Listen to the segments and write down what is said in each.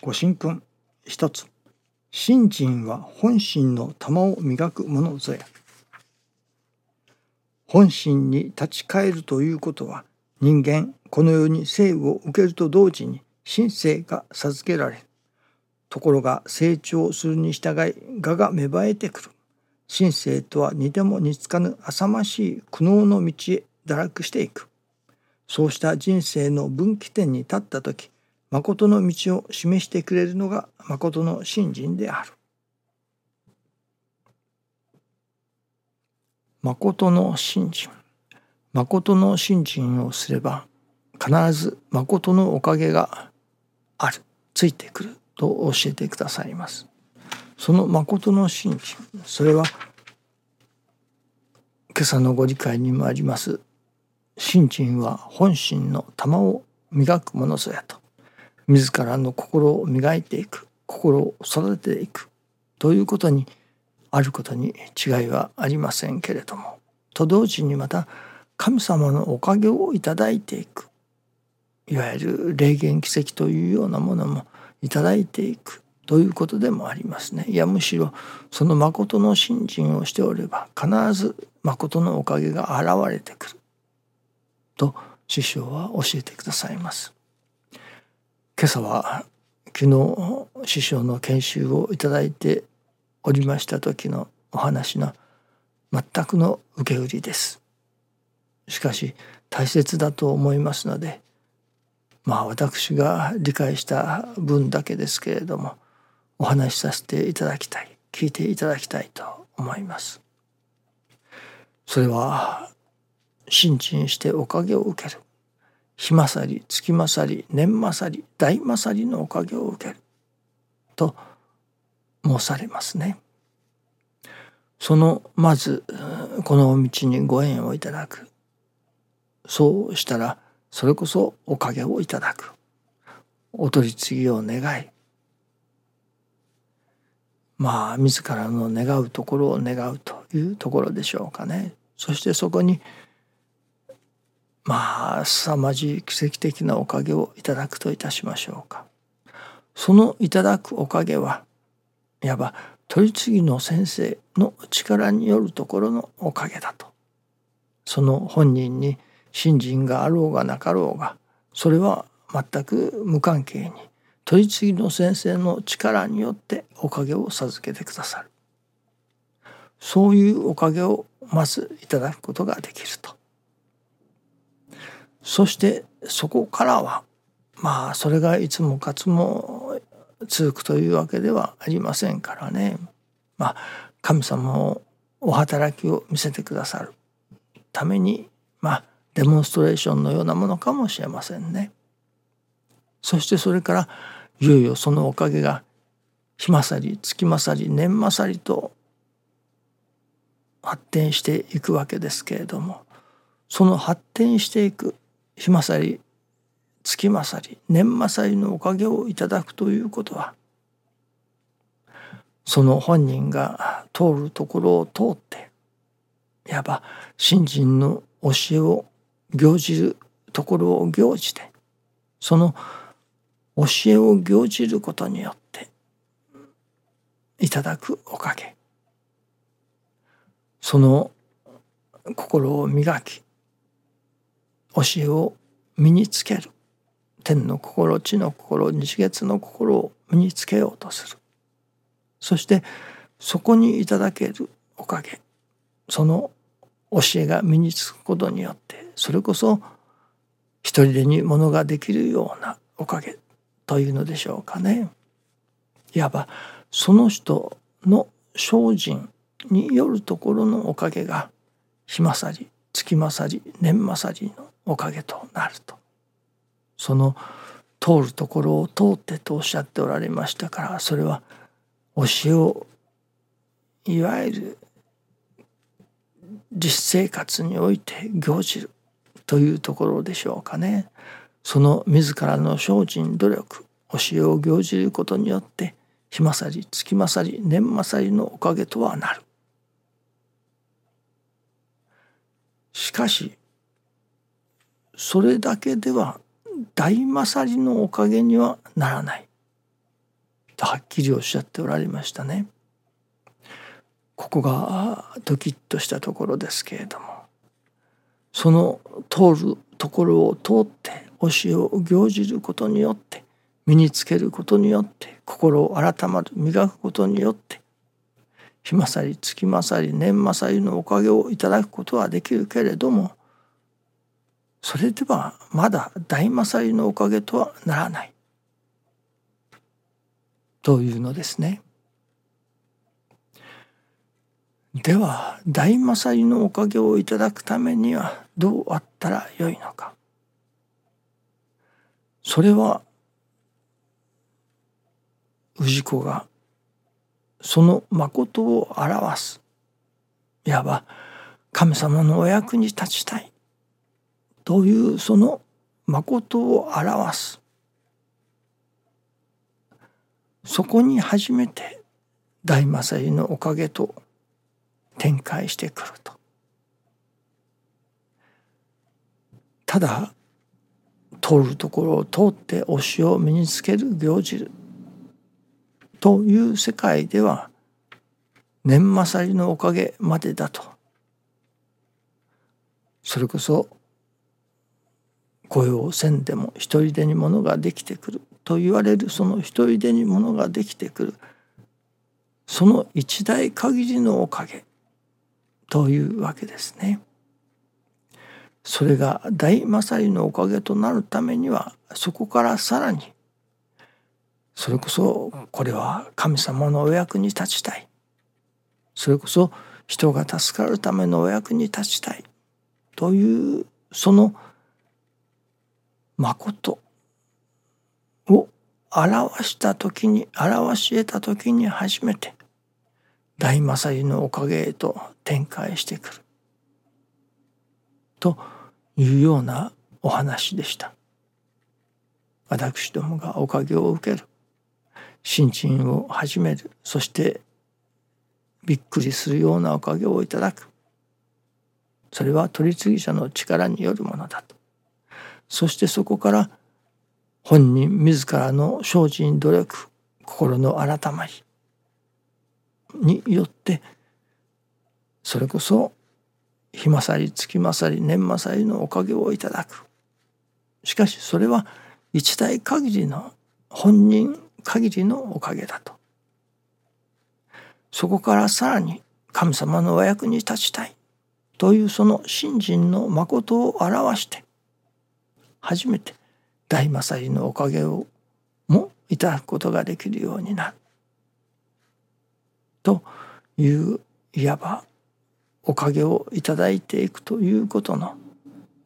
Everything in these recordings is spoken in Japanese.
ご神君一つ。信心は本心の玉を磨くものぞや。本心に立ち返るということは人間この世に生を受けると同時に神性が授けられところが成長するに従い我が芽生えてくる。神性とは似ても似つかぬ浅ましい苦悩の道へ堕落していく。そうした人生の分岐点に立った時誠の道を示してくれるのが誠の信心である。誠の信心。誠の信心をすれば必ず誠のおかげがある。ついてくると教えてくださいます。その誠の信心。それは今朝のご理解にもあります。信心は本心の玉を磨くものぞやと。自らの心を磨いていく心を育てていくということにあることに違いはありませんけれどもと同時にまた神様のおかげをいただいていくいわゆる霊言奇跡というようなものもいただいていくということでもありますね。いやむしろその誠の信心をしておれば必ず誠のおかげが現れてくると師匠は教えてくださいます。今朝は昨日師匠の研修をいただいておりました時のお話の全くの受け売りです。しかし大切だと思いますのでまあ私が理解した分だけですけれどもお話しさせていただきたい聞いていただきたいと思います。それは信心しておかげを受ける日勝り月勝り年勝り大勝りのおかげを受けると申されますね。そのまずこの道にご縁をいただくそうしたらそれこそおかげをいただくお取り次ぎを願いまあ自らの願うところを願うというところでしょうかね。そしてそこにまあ凄まじい奇跡的なおかげをいただくといたしましょうか。そのいただくおかげはいわば取次の先生の力によるところのおかげだと。その本人に信心があろうがなかろうがそれは全く無関係に取り次ぎの先生の力によっておかげを授けてくださる。そういうおかげをまずいただくことができると。そしてそこからはまあそれがいつもかつも続くというわけではありませんからねまあ神様をお働きを見せてくださるためにまあデモンストレーションのようなものかもしれませんね。そしてそれからいよいよそのおかげが日勝り月勝り年勝りと発展していくわけですけれどもその発展していく日勝り月勝り年勝りのおかげをいただくということはその本人が通るところを通っていわば信心の教えを行じるところを行じてその教えを行じることによっていただくおかげ。その心を磨き教えを身につける。天の心地の心日月の心を身につけようとする。そしてそこにいただけるおかげ。その教えが身につくことによってそれこそ一人でにものができるようなおかげというのでしょうかね。いわばその人の精進によるところのおかげが日勝り月勝り年勝りのおかげとなるとその通るところを通ってとおっしゃっておられましたからそれは教えをいわゆる実生活において行じるというところでしょうかね。その自らの精進努力教えを行じることによって日勝り月勝り年勝りのおかげとはなる。しかしそれだけでは大勝りのおかげにはならないとはっきりおっしゃっておられましたね。ここがドキッとしたところですけれどもその通るところを通って教えを行じることによって身につけることによって心を改まる磨くことによって日勝り月勝り年勝りのおかげをいただくことはできるけれどもそれではまだ大勝りのおかげとはならないというのですね。では大勝りのおかげをいただくためにはどうあったらよいのかそれは氏子がその誠を表すいわば神様のお役に立ちたいというその誠を表す。そこに初めて大正義のおかげと展開してくると。ただ通るところを通って推しを身につける行じるという世界では年勝りのおかげまでだと。それこそ雇用せんでも一人でにものができてくると言われるその一人でにものができてくるその一代限りのおかげというわけですね。それが大勝りのおかげとなるためにはそこからさらにそれこそこれは神様のお役に立ちたいそれこそ人が助かるためのお役に立ちたいというその誠を表した時に表し得た時に初めて大勝りのおかげへと展開してくるというようなお話でした。私どもがおかげを受ける新陳を始めるそしてびっくりするようなおかげをいただく。それは取次者の力によるものだと。そしてそこから本人自らの精進努力心の改まりによってそれこそ日勝り月勝り年勝りのおかげをいただく。しかしそれは一代限りの本人限りのおかげだと。そこからさらに神様のお役に立ちたいというその信心の誠を表して初めて大勝りのおかげをもいただくことができるようになるといういわばおかげをいただいていくということの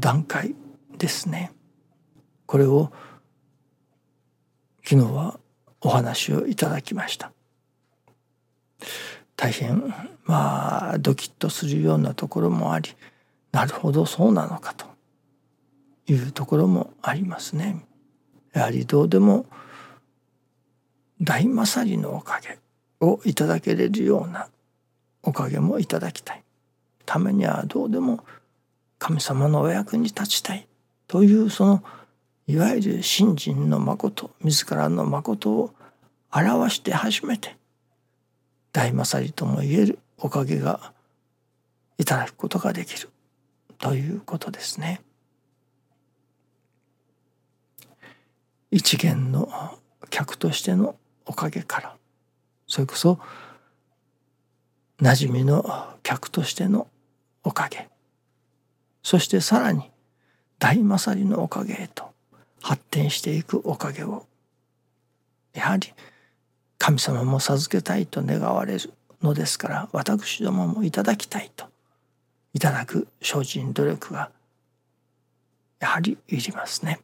段階ですね。これを昨日はお話をいただきました大変まあドキッとするようなところもありなるほどそうなのかというところもありますねやはりどうでも大勝りのおかげをいただけれるようなおかげもいただきたいためにはどうでも神様のお役に立ちたいというそのいわゆる信心の誠自らの誠を表して初めて大勝りともいえるおかげがいただくことができるということですね。一元の客としてのおかげからそれこそ馴染みの客としてのおかげそしてさらに大勝りのおかげへと発展していくおかげをやはり神様も授けたいと願われるのですから私どももいただきたいといただく精進努力がやはりいりますね。